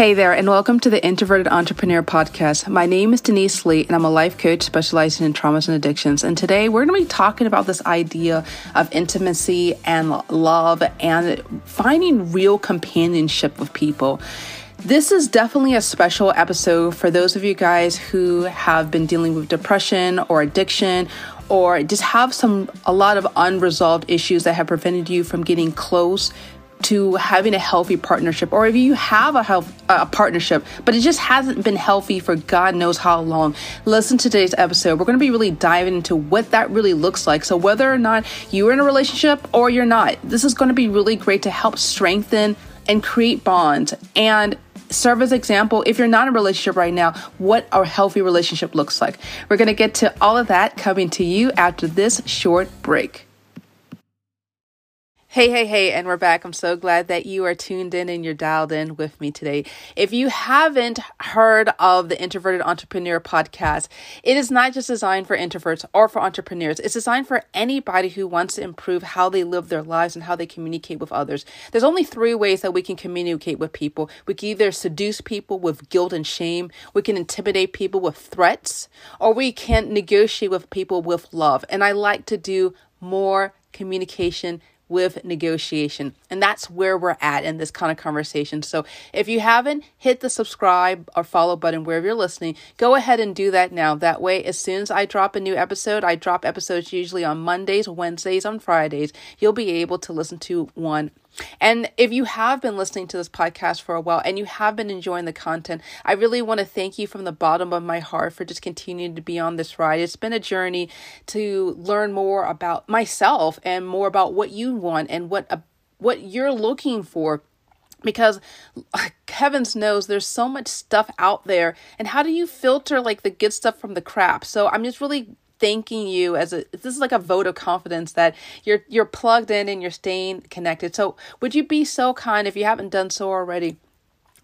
Hey there, and welcome to the Introverted Entrepreneur Podcast. My name is Denise Lee, and I'm a life coach specializing in traumas and addictions. And today we're going to be talking about this idea of intimacy and love and finding real companionship with people. This is definitely a special episode for those of you guys who have been dealing with depression or addiction or just have some a lot of unresolved issues that have prevented you from getting close to having a healthy partnership or if you have a health a partnership but it just hasn't been healthy for god knows how long listen to today's episode. We're going to be really diving into what that really looks like. So whether or not you're in a relationship or you're not this is going to be really great to help strengthen and create bonds and serve as example. If you're not in a relationship right now what a healthy relationship looks like. We're going to get to all of that coming to you after this short break Hey, hey, hey, and we're back. I'm so glad that you are tuned in and you're dialed in with me today. If you haven't heard of the Introverted Entrepreneur podcast, it is not just designed for introverts or for entrepreneurs. It's designed for anybody who wants to improve how they live their lives and how they communicate with others. There's only three ways that we can communicate with people. We can either seduce people with guilt and shame, we can intimidate people with threats, or we can negotiate with people with love. And I like to do more communication with negotiation. And that's where we're at in this kind of conversation. So if you haven't hit the subscribe or follow button wherever you're listening, go ahead and do that now. That way, as soon as I drop a new episode, I drop episodes usually on Mondays, Wednesdays, on Fridays, you'll be able to listen to one and if you have been listening to this podcast for a while and you have been enjoying the content, I really want to thank you from the bottom of my heart for just continuing to be on this ride. It's been a journey to learn more about myself and more about what you want and what uh, what you're looking for because heavens knows there's so much stuff out there and how do you filter like the good stuff from the crap so i'm just really thanking you as a this is like a vote of confidence that you're you're plugged in and you're staying connected. So would you be so kind if you haven't done so already?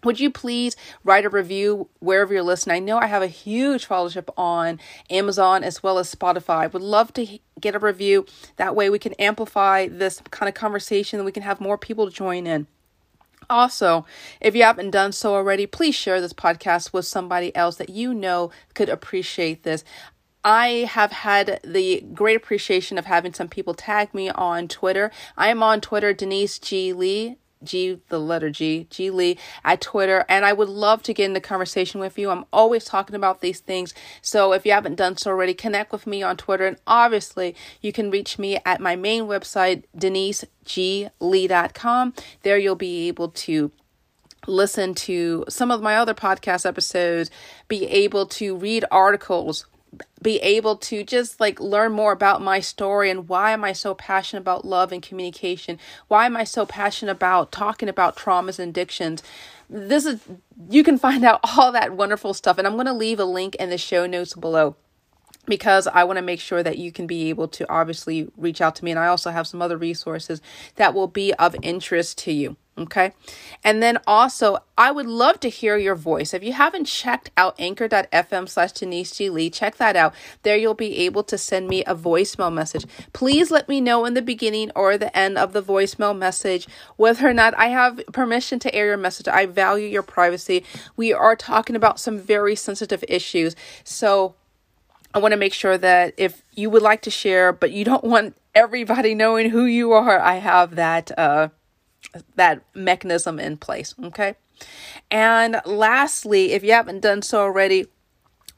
Would you please write a review wherever you're listening? I know I have a huge followership on Amazon as well as Spotify. Would love to get a review. That way we can amplify this kind of conversation and we can have more people join in. Also, if you haven't done so already, please share this podcast with somebody else that you know could appreciate this. I have had the great appreciation of having some people tag me on Twitter. I am on Twitter, Denise G. Lee. G, the letter G, G Lee at Twitter. And I would love to get in the conversation with you. I'm always talking about these things. So if you haven't done so already, connect with me on Twitter. And obviously, you can reach me at my main website, deniseglee.com. There you'll be able to listen to some of my other podcast episodes, be able to read articles be able to just like learn more about my story and why am I so passionate about love and communication? Why am I so passionate about talking about traumas and addictions? This is you can find out all that wonderful stuff and I'm going to leave a link in the show notes below because I want to make sure that you can be able to obviously reach out to me and I also have some other resources that will be of interest to you. Okay. And then also, I would love to hear your voice. If you haven't checked out anchor.fm slash Denise G. Lee, check that out. There you'll be able to send me a voicemail message. Please let me know in the beginning or the end of the voicemail message whether or not I have permission to air your message. I value your privacy. We are talking about some very sensitive issues. So I want to make sure that if you would like to share, but you don't want everybody knowing who you are, I have that, uh, that mechanism in place. Okay. And lastly, if you haven't done so already,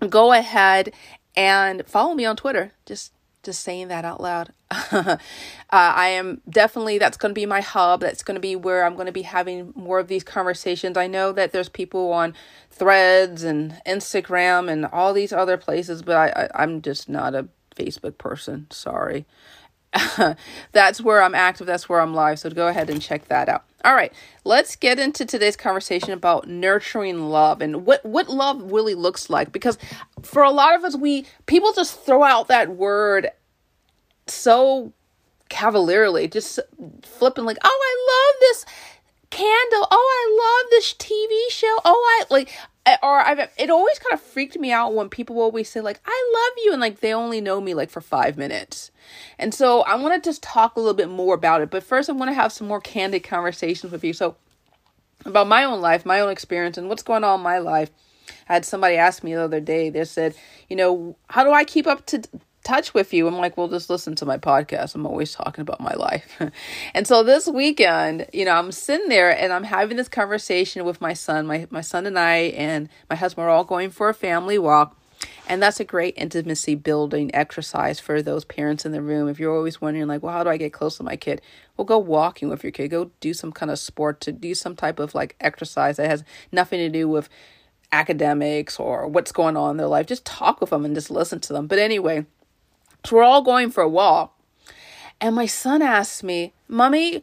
go ahead and follow me on Twitter. Just just saying that out loud. uh, I am definitely that's going to be my hub. That's going to be where I'm going to be having more of these conversations. I know that there's people on Threads and Instagram and all these other places, but I, I I'm just not a Facebook person. Sorry. that's where I'm active. That's where I'm live. So go ahead and check that out. All right, let's get into today's conversation about nurturing love and what what love really looks like. Because for a lot of us, we people just throw out that word so cavalierly, just flipping like, "Oh, I love this candle. Oh, I love this TV show. Oh, I like eh, or I've it always kind of freaked me out when people always say like I love you and like they only know me like for 5 minutes. And so I want to just talk a little bit more about it, but first I want to have some more candid conversations with you. So about my own life, my own experience, and what's going on in my life. I had somebody ask me the other day, they said, you know, how do I keep up to touch with you? I'm like, well, just listen to my podcast. I'm always talking about my life. and so this weekend, you know, I'm sitting there and I'm having this conversation with my son. My, my son and I and my husband are all going for a family walk. And that's a great intimacy building exercise for those parents in the room. If you're always wondering, like, well, how do I get close to my kid? Well, go walking with your kid. Go do some kind of sport to do some type of like exercise that has nothing to do with academics or what's going on in their life. Just talk with them and just listen to them. But anyway, so we're all going for a walk. And my son asked me, Mommy,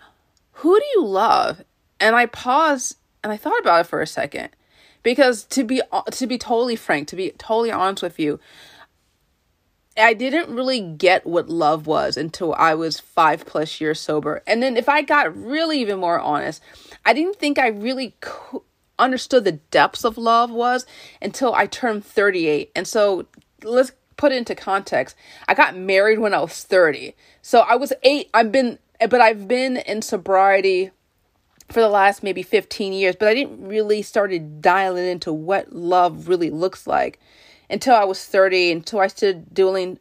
who do you love? And I paused and I thought about it for a second. Because to be to be totally frank, to be totally honest with you, I didn't really get what love was until I was five plus years sober. And then, if I got really even more honest, I didn't think I really understood the depths of love was until I turned 38. And so, let's put into context. I got married when I was 30. So, I was eight. I've been, but I've been in sobriety for the last maybe 15 years, but I didn't really started dialing into what love really looks like until I was 30, until I started dealing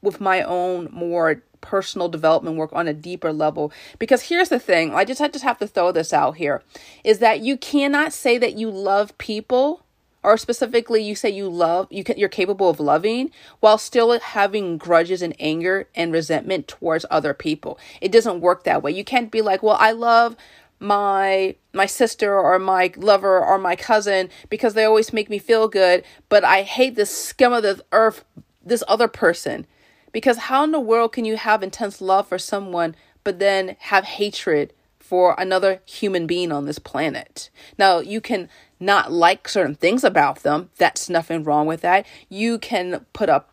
with my own more personal development work on a deeper level. Because here's the thing, I just I just have to throw this out here, is that you cannot say that you love people or specifically you say you love you can you're capable of loving while still having grudges and anger and resentment towards other people. It doesn't work that way. You can't be like, "Well, I love my my sister or my lover or my cousin because they always make me feel good, but I hate this scum of the earth, this other person. Because how in the world can you have intense love for someone but then have hatred for another human being on this planet? Now, you can not like certain things about them. That's nothing wrong with that. You can put up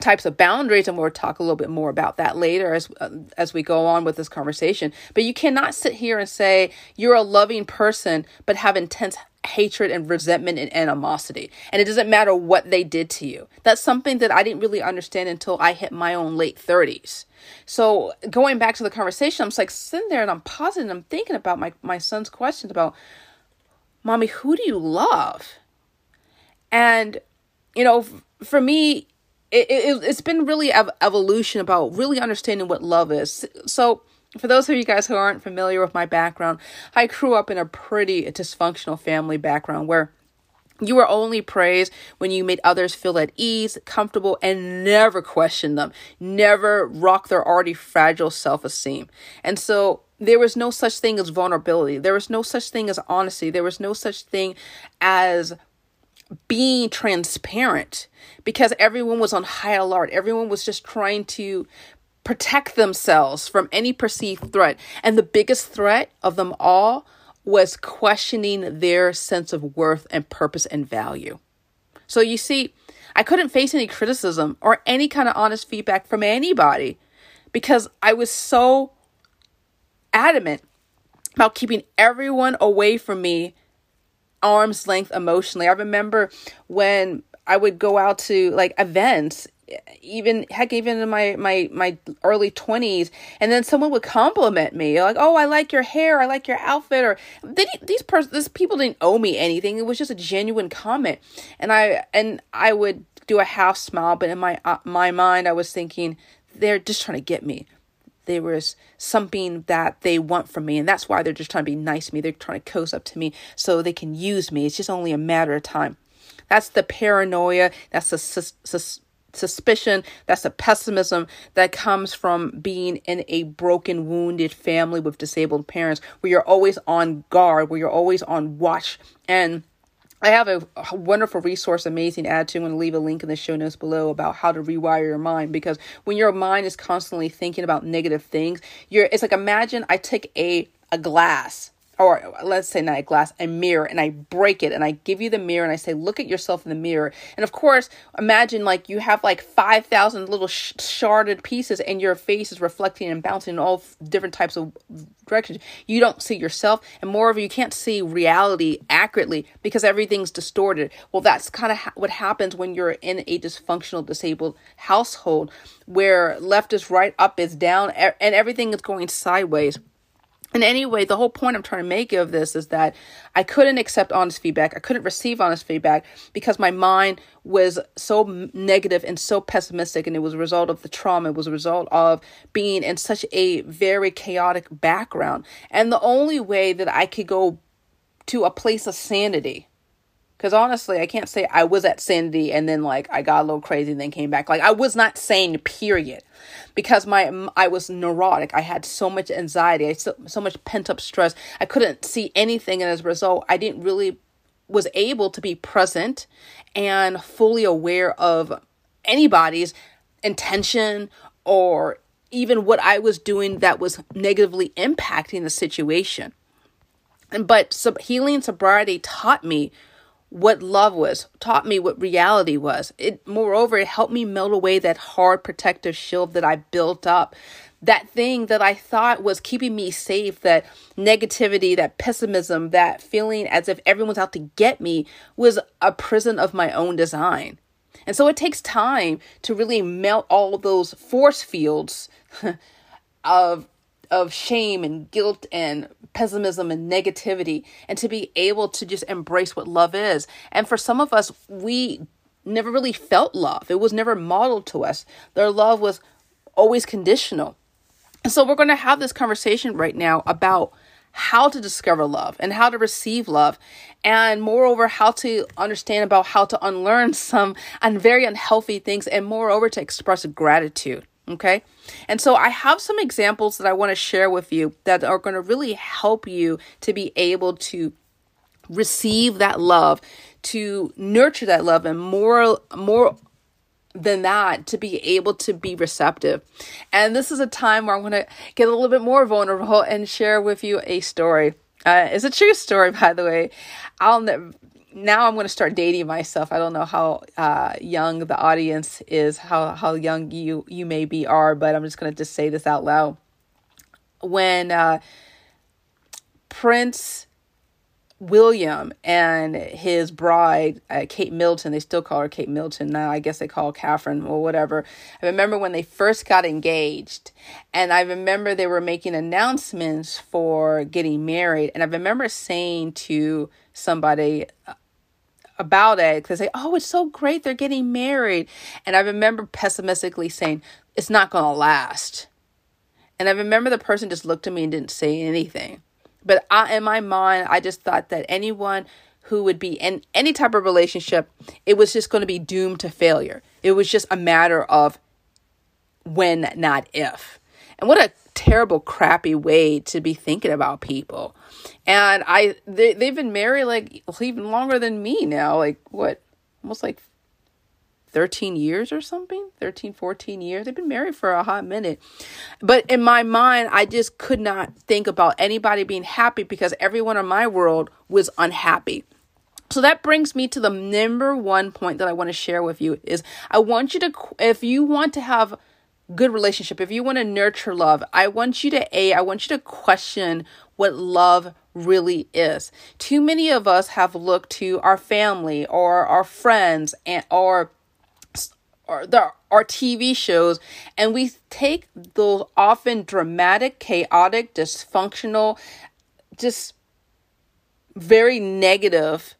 types of boundaries and we'll talk a little bit more about that later as uh, as we go on with this conversation but you cannot sit here and say you're a loving person but have intense hatred and resentment and animosity and it doesn't matter what they did to you that's something that I didn't really understand until I hit my own late 30s so going back to the conversation I'm like sitting there and I'm pausing and I'm thinking about my my son's questions about mommy who do you love and you know for me it, it, it's been really ev- evolution about really understanding what love is. So, for those of you guys who aren't familiar with my background, I grew up in a pretty dysfunctional family background where you were only praised when you made others feel at ease, comfortable, and never questioned them, never rock their already fragile self esteem. And so there was no such thing as vulnerability. There was no such thing as honesty. There was no such thing as being transparent because everyone was on high alert. Everyone was just trying to protect themselves from any perceived threat. And the biggest threat of them all was questioning their sense of worth and purpose and value. So you see, I couldn't face any criticism or any kind of honest feedback from anybody because I was so adamant about keeping everyone away from me arm's length emotionally. I remember when I would go out to like events even heck even in my my my early 20s and then someone would compliment me like oh i like your hair. I like your outfit or they these pers- these people didn't owe me anything. It was just a genuine comment. And i and i would do a half smile but in my uh, my mind i was thinking they're just trying to get me there was something that they want from me and that's why they're just trying to be nice to me. They're trying to coast up to me so they can use me. It's just only a matter of time. That's the paranoia that's the sus- sus- suspicion that's the pessimism that comes from being in a broken wounded family with disabled parents where you're always on guard where you're always on watch. And I have a, wonderful resource, Amazing Attitude. I'm going to leave a link in the show notes below about how to rewire your mind because when your mind is constantly thinking about negative things, you're it's like imagine I take a a glass or let's say not a glass, a mirror, and I break it and I give you the mirror and I say, look at yourself in the mirror. And of course, imagine like you have like 5,000 little sh- sharded pieces and your face is reflecting and bouncing in all different types of directions. You don't see yourself, and moreover, you can't see reality accurately because everything's distorted. Well, that's kind of ha- what happens when you're in a dysfunctional, disabled household where left is right, up is down, and everything is going sideways And anyway, the whole point I'm trying to make of this is that I couldn't accept honest feedback. I couldn't receive honest feedback because my mind was so negative and so pessimistic. And it was a result of the trauma. It was a result of being in such a very chaotic background. And the only way that I could go to a place of sanity because honestly, I can't say I was at sanity and then like I got a little crazy and then came back. Like I was not sane, period. Because my I was neurotic. I had so much anxiety. I so, so much pent up stress. I couldn't see anything, and as a result, I didn't really was able to be present and fully aware of anybody's intention or even what I was doing that was negatively impacting the situation. And But sub- healing sobriety taught me what love was, taught me what reality was. It moreover, it helped me melt away that hard protective shield that I built up. That thing that I thought was keeping me safe, that negativity, that pessimism, that feeling as if everyone's out to get me was a prison of my own design. And so it takes time to really melt all those force fields of of shame and guilt and pessimism and negativity and to be able to just embrace what love is. And for some of us, we never really felt love. It was never modeled to us. Their love was always conditional. And so we're going to have this conversation right now about how to discover love and how to receive love and moreover how to understand about how to unlearn some and very unhealthy things and moreover to express gratitude Okay. And so I have some examples that I want to share with you that are going to really help you to be able to receive that love, to nurture that love, and more, more than that, to be able to be receptive. And this is a time where I'm going to get a little bit more vulnerable and share with you a story. Uh, it's a true story, by the way. I'll never now I'm going to start dating myself. I don't know how uh, young the audience is, how how young you you maybe are, but I'm just going to just say this out loud. When uh, Prince William and his bride, uh, Kate Middleton, they still call her Kate Middleton now. I guess they call her Catherine or whatever. I remember when they first got engaged, and I remember they were making announcements for getting married, and I remember saying to somebody about it because they say, oh, it's so great they're getting married. And I remember pessimistically saying, it's not going to last. And I remember the person just looked at me and didn't say anything. But I, in my mind, I just thought that anyone who would be in any type of relationship, it was just going to be doomed to failure. It was just a matter of when, not if. And what a terrible, crappy way to be thinking about people. And I, they, they've been married like even longer than me now. Like what? Almost like 13 years or something 13 14 years they've been married for a hot minute but in my mind i just could not think about anybody being happy because everyone in my world was unhappy so that brings me to the number one point that i want to share with you is i want you to if you want to have good relationship, if you want to nurture love, I want you to a I want you to question what love really is. Too many of us have looked to our family or our friends and or or the our TV shows and we take those often dramatic, chaotic, dysfunctional, just very negative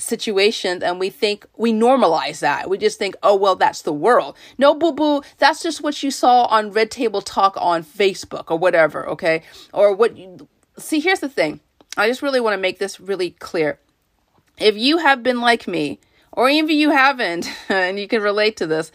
situations and we think we normalize that. We just think, oh, well, that's the world. No, boo boo, that's just what you saw on Red Table Talk on Facebook or whatever, okay? Or what you see, here's the thing. I just really want to make this really clear. If you have been like me, or even if you haven't, and you can relate to this,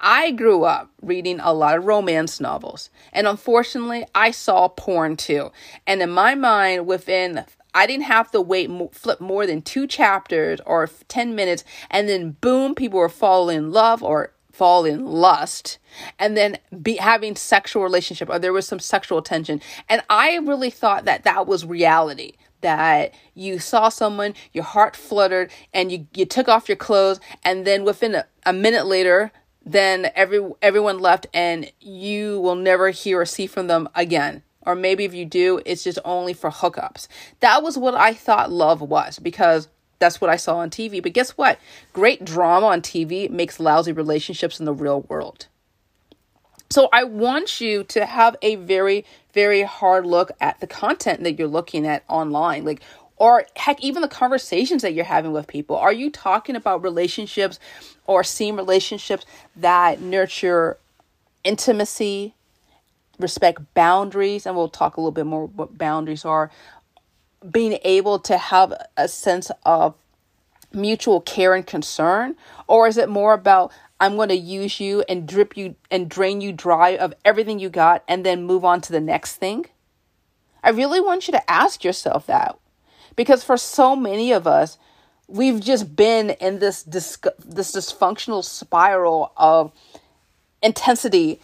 I grew up reading a lot of romance novels. And unfortunately, I saw porn too. And in my mind, within I didn't have to wait, flip more than two chapters or 10 minutes, and then boom, people were falling in love or fall in lust and then be having sexual relationship or there was some sexual tension. And i really thought that that was reality that you saw someone your heart fluttered and you, you took off your clothes and then within a, a minute later then every everyone left and you will never hear or see from them again or maybe if you do, it's just only for hookups. That was what I thought love was because that's what I saw on TV. But guess what? Great drama on TV makes lousy relationships in the real world. So I want you to have a very, very hard look at the content that you're looking at online. Like, or heck, even the conversations that you're having with people. Are you talking about relationships or seeing relationships that nurture intimacy, respect boundaries? And we'll talk a little bit more what boundaries are. Being able to have a sense of mutual care and concern? Or is it more about I'm going to use you and drip you and drain you dry of everything you got and then move on to the next thing? I really want you to ask yourself that. Because for so many of us, we've just been in this dis- this dysfunctional spiral of intensity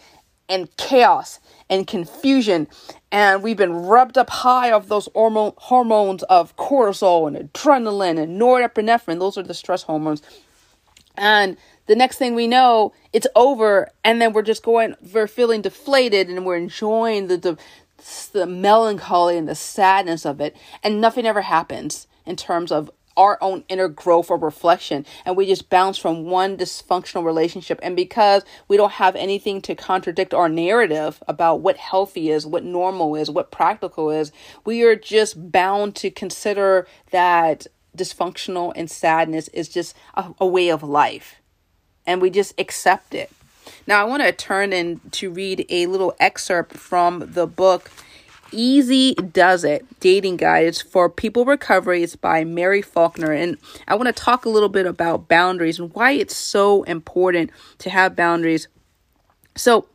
and chaos and confusion. And we've been rubbed up high of those hormone, hormones of cortisol and adrenaline and norepinephrine. Those are the stress hormones. And the next thing we know, it's over, and then we're just going, we're feeling deflated, and we're enjoying the, the, the melancholy and the sadness of it, and nothing ever happens in terms of our own inner growth or reflection and we just bounce from one dysfunctional relationship and because we don't have anything to contradict our narrative about what healthy is what normal is what practical is we are just bound to consider that dysfunctional and sadness is just a, a way of life and we just accept it. Now, I want to turn in to read a little excerpt from the book Easy Does It Dating Guides for People Recovery. It's by Mary Faulkner. And I want to talk a little bit about boundaries and why it's so important to have boundaries. So,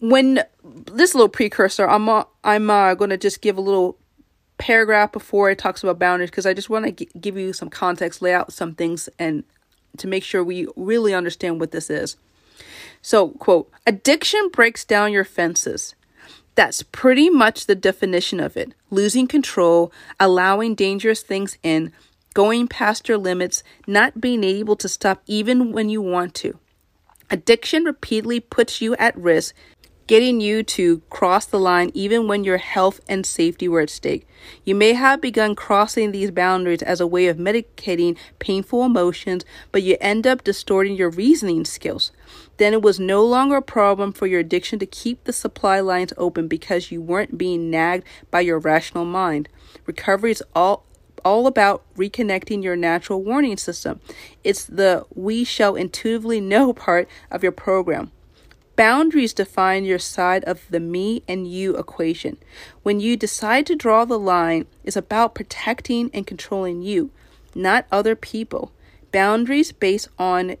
when this little precursor, I'm uh, I'm uh, going to just give a little paragraph before it talks about boundaries because I just want to g- give you some context, lay out some things, and to make sure we really understand what this is. So, quote, addiction breaks down your fences. That's pretty much the definition of it losing control, allowing dangerous things in, going past your limits, not being able to stop even when you want to. Addiction repeatedly puts you at risk getting you to cross the line even when your health and safety were at stake. You may have begun crossing these boundaries as a way of medicating painful emotions, but you end up distorting your reasoning skills. Then it was no longer a problem for your addiction to keep the supply lines open because you weren't being nagged by your rational mind. Recovery is all all about reconnecting your natural warning system. It's the we shall intuitively know part of your program. Boundaries define your side of the me and you equation. When you decide to draw the line, it's about protecting and controlling you, not other people. Boundaries based on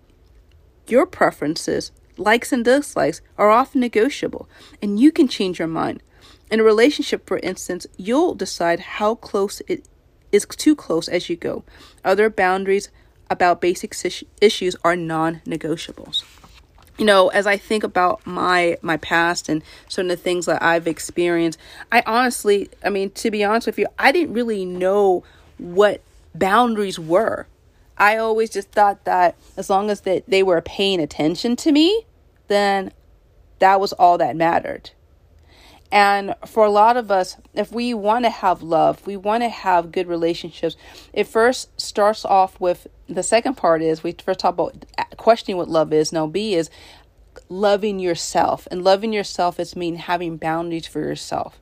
your preferences, likes and dislikes, are often negotiable, and you can change your mind. In a relationship, for instance, you'll decide how close it is too close as you go. Other boundaries about basic issues are non negotiables you know as i think about my my past and of the things that i've experienced i honestly i mean to be honest with you i didn't really know what boundaries were. I always just thought that as long as that they were paying attention to me then that was all that mattered. And for a lot of us, if we want to have love, we want to have good relationships, it first starts off with the second part is we first talk about uh, questioning what love is. Now, B is loving yourself. And loving yourself is mean having boundaries for yourself.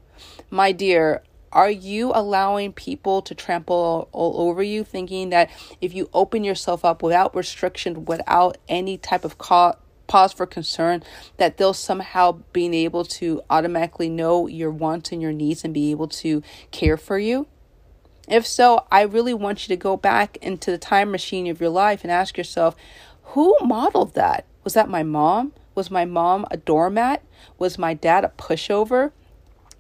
My dear, are you allowing people to trample all over you, thinking that if you open yourself up without restriction, without any type of cause, pause for concern that they'll somehow being able to automatically know your wants and your needs and be able to care for you? If so, I really want you to go back into the time machine of your life and ask yourself, who modeled that? Was that my mom? Was my mom a doormat? Was my dad a pushover?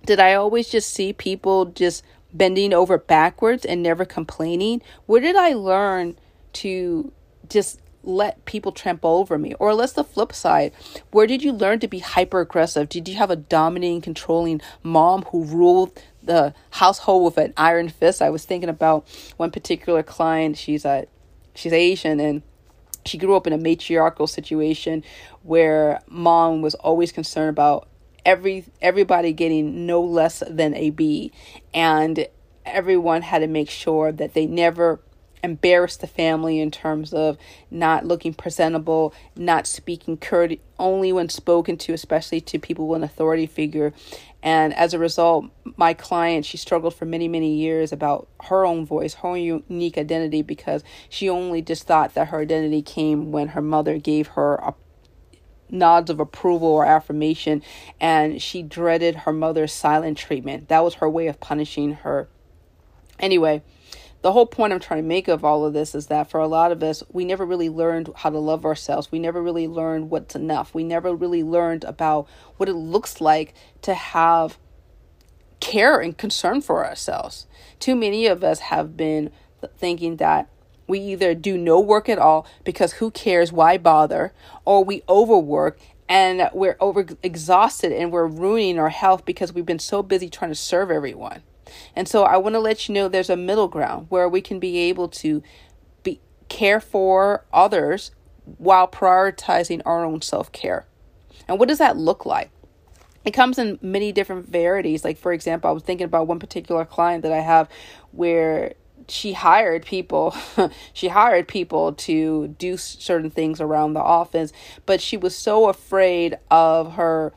Did I always just see people just bending over backwards and never complaining? Where did I learn to just let people trample over me? Or let's the flip side. Where did you learn to be hyper aggressive? Did you have a dominating, controlling mom who ruled the household with an iron fist? I was thinking about one particular client. She's a she's Asian and she grew up in a matriarchal situation where mom was always concerned about every everybody getting no less than a B and everyone had to make sure that they never embarrass the family in terms of not looking presentable, not speaking curt only when spoken to, especially to people with an authority figure. And as a result, my client, she struggled for many, many years about her own voice, her unique identity, because she only just thought that her identity came when her mother gave her a nods of approval or affirmation, and she dreaded her mother's silent treatment. That was her way of punishing her. Anyway, the whole point I'm trying to make of all of this is that for a lot of us, we never really learned how to love ourselves. We never really learned what's enough. We never really learned about what it looks like to have care and concern for ourselves. Too many of us have been thinking that we either do no work at all because who cares, why bother, or we overwork and we're over exhausted and we're ruining our health because we've been so busy trying to serve everyone. And so I want to let you know there's a middle ground where we can be able to be care for others while prioritizing our own self-care. And what does that look like? It comes in many different varieties. Like for example, I was thinking about one particular client that I have where she hired people she hired people to do certain things around the office but she was so afraid of her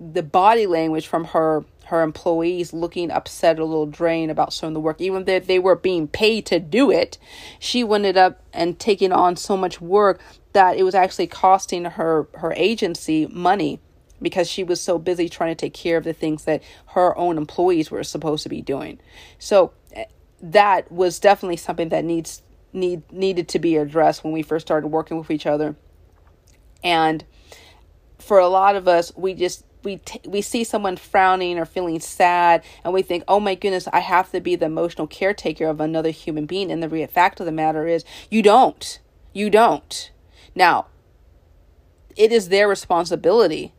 the body language from her her employees looking upset a little drained about some of the work. Even though they were being paid to do it she ended up and taking on so much work that it was actually costing her her agency money because she was so busy trying to take care of the things that her own employees were supposed to be doing. So eh, that was definitely something that needs need needed to be addressed when we first started working with each other. And for a lot of us we just we t- we see someone frowning or feeling sad and we think oh my goodness i have to be the emotional caretaker of another human being. And the fact of the matter is you don't. You don't. Now it is their responsibility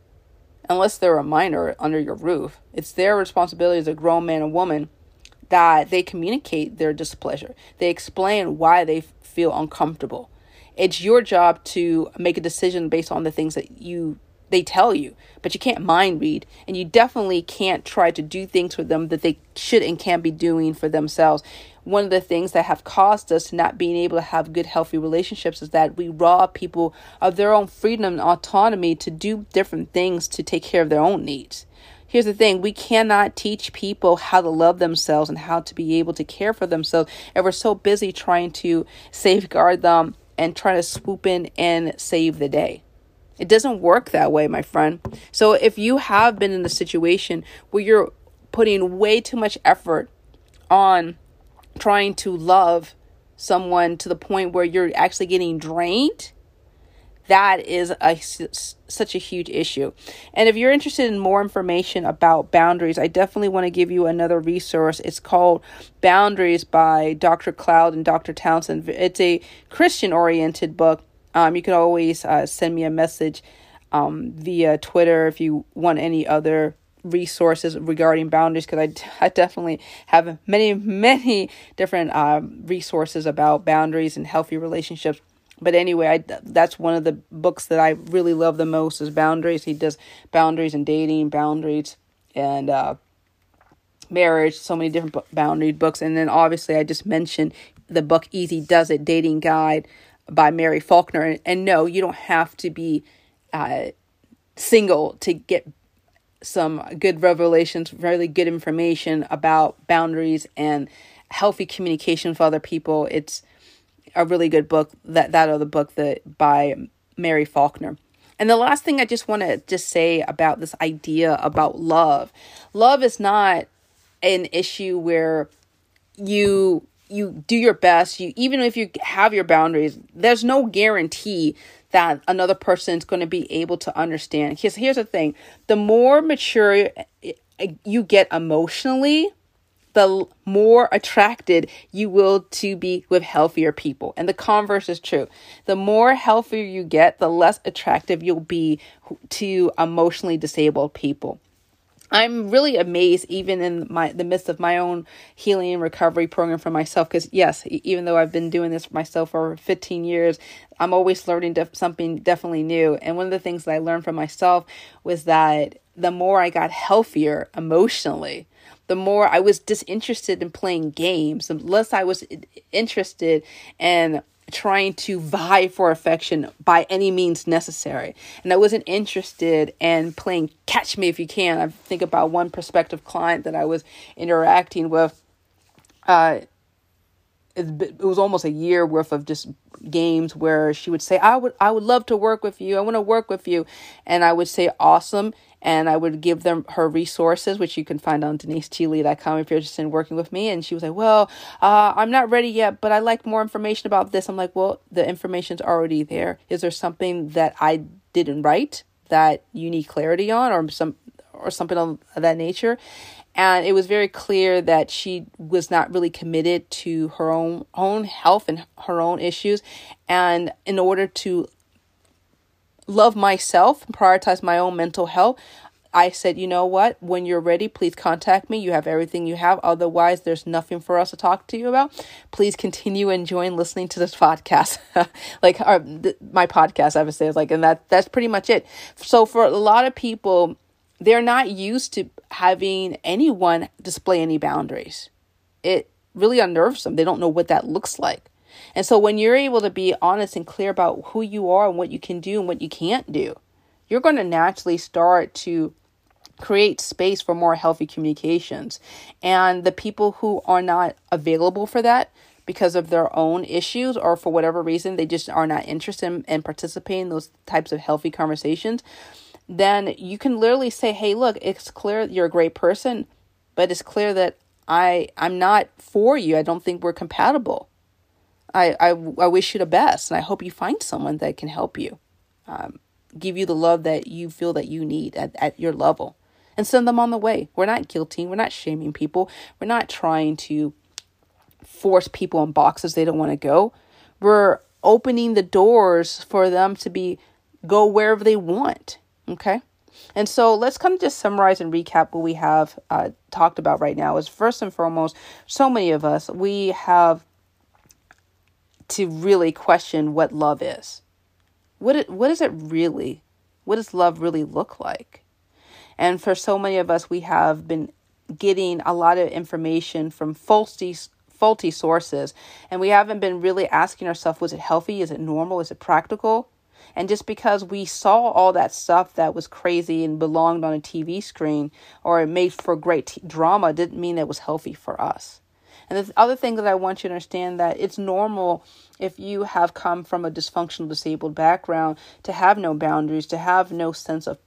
unless they're a minor under your roof it's their responsibility as a grown man and woman that they communicate their displeasure. They explain why they feel uncomfortable. It's your job to make a decision based on the things that you they tell you, but you can't mind read, and you definitely can't try to do things for them that they should and can be doing for themselves. One of the things that have caused us not being able to have good, healthy relationships is that we rob people of their own freedom and autonomy to do different things to take care of their own needs. Here's the thing we cannot teach people how to love themselves and how to be able to care for themselves. And we're so busy trying to safeguard them and trying to swoop in and save the day. It doesn't work that way, my friend. So if you have been in a situation where you're putting way too much effort on trying to love someone to the point where you're actually getting drained, that is a such a huge issue. And if you're interested in more information about boundaries, I definitely want to give you another resource. It's called Boundaries by Dr. Cloud and Dr. Townsend. It's a Christian oriented book um, you can always uh, send me a message um, via Twitter if you want any other resources regarding boundaries because I, I definitely have many many different uh, resources about boundaries and healthy relationships. But anyway I, that's one of the books that i really love the most is boundaries. He does boundaries and dating boundaries and uh, marriage so many different boundary books. And then obviously i just mentioned the book easy does it dating guide by Mary Faulkner. And, and no, you don't have to be uh, single to get some good revelations, really good information about boundaries and healthy communication with other people. It's a really good book. That that other book that by Mary Faulkner. And the last thing I just want to just say about this idea about love. Love is not an issue where you you do your best you even if you have your boundaries there's no guarantee that another person is going to be able to understand. Because here's the thing the more mature eh, eh, you get emotionally the more attracted you will to be with healthier people. And the converse is true. The more healthier you get the less attractive you'll be to emotionally disabled people I'm really amazed, even in my the midst of my own healing and recovery program for myself. Because yes, even though I've been doing this for myself for 15 years, I'm always learning def- something definitely new. And one of the things that I learned from myself was that the more I got healthier emotionally, the more I was disinterested in playing games, the less I was interested in trying to vie for affection by any means necessary. And I wasn't interested in playing catch me if you can. I think about one prospective client that I was interacting with. Uh, it was almost a year worth of just games where she would say, "I would, I would love to work with you. I want to work with you," and I would say, "Awesome," and I would give them her resources, which you can find on DeniseGLee.com if you're interested in working with me. And she was like, Well, uh, I'm not ready yet, but I like more information about this. I'm like, Well, the information's already there. Is there something that I didn't write that you need clarity on or some or something of that nature? And it was very clear that she was not really committed to her own own health and her own issues. And in order to love myself, prioritize my own mental health, I said, you know what? When you're ready, please contact me. You have everything you have. Otherwise, there's nothing for us to talk to you about. Please continue enjoying listening to this podcast, like our, th- my podcast. I would say, like, and that that's pretty much it. So for a lot of people, they're not used to having anyone display any boundaries. It really unnerves them. They don't know what that looks like. And so when you're able to be honest and clear about who you are and what you can do and what you can't do, you're going to naturally start to create space for more healthy communications. And the people who are not available for that because of their own issues or for whatever reason they just are not interested in, in participating in those types of healthy conversations, then you can literally say, "Hey, look, it's clear you're a great person, but it's clear that I I'm not for you. I don't think we're compatible." I, I, I wish you the best, and I hope you find someone that can help you, um, give you the love that you feel that you need at, at your level, and send them on the way. We're not guilting, we're not shaming people, we're not trying to force people in boxes they don't want to go. We're opening the doors for them to be go wherever they want. Okay. And so let's kind of just summarize and recap what we have uh, talked about right now. Is first and foremost, so many of us we have to really question what love is. What it, what is it really? What does love really look like? And for so many of us, we have been getting a lot of information from faulty faulty sources, and we haven't been really asking ourselves: Was it healthy? Is it normal? Is it practical? And just because we saw all that stuff that was crazy and belonged on a TV screen or it made for great t- drama didn't mean it was healthy for us. And the other thing that I want you to understand that it's normal if you have come from a dysfunctional disabled background to have no boundaries, to have no sense of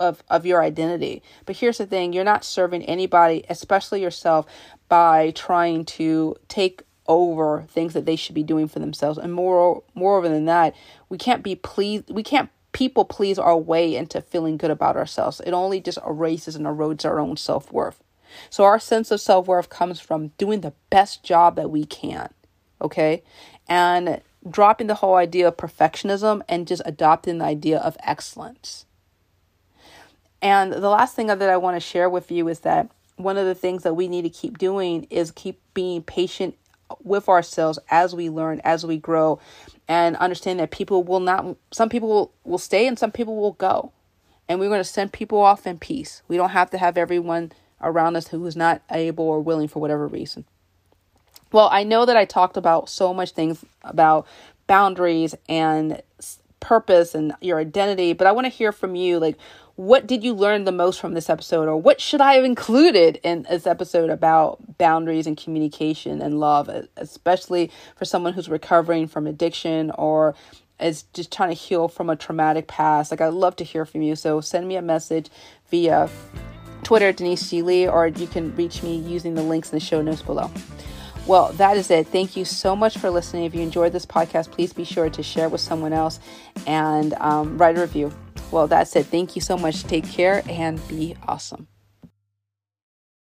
of of your identity. But here's the thing, you're not serving anybody, especially yourself, by trying to take over things that they should be doing for themselves. And more moreover than that, we can't be pleased we can't people please our way into feeling good about ourselves. It only just erases and erodes our own self-worth. So our sense of self worth comes from doing the best job that we can, okay? And dropping the whole idea of perfectionism and just adopting the idea of excellence. And the last thing that I want to share with you is that one of the things that we need to keep doing is keep being patient with ourselves as we learn, as we grow, and understand that people will not, some people will, will stay and some people will go. And we're going to send people off in peace. We don't have to have everyone around us who is not able or willing for whatever reason. Well, I know that I talked about so much things about boundaries and purpose and your identity, but I want to hear from you like what did you learn the most from this episode or what should I have included in this episode about boundaries and communication and love, especially for someone who's recovering from addiction or is just trying to heal from a traumatic past. Like I'd love to hear from you. So send me a message via Twitter, Denise G. Lee, or you can reach me using the links in the show notes below. Well, that is it. Thank you so much for listening. If you enjoyed this podcast, please be sure to share it with someone else and um, write a review. Well, that's it. Thank you so much. Take care and be awesome.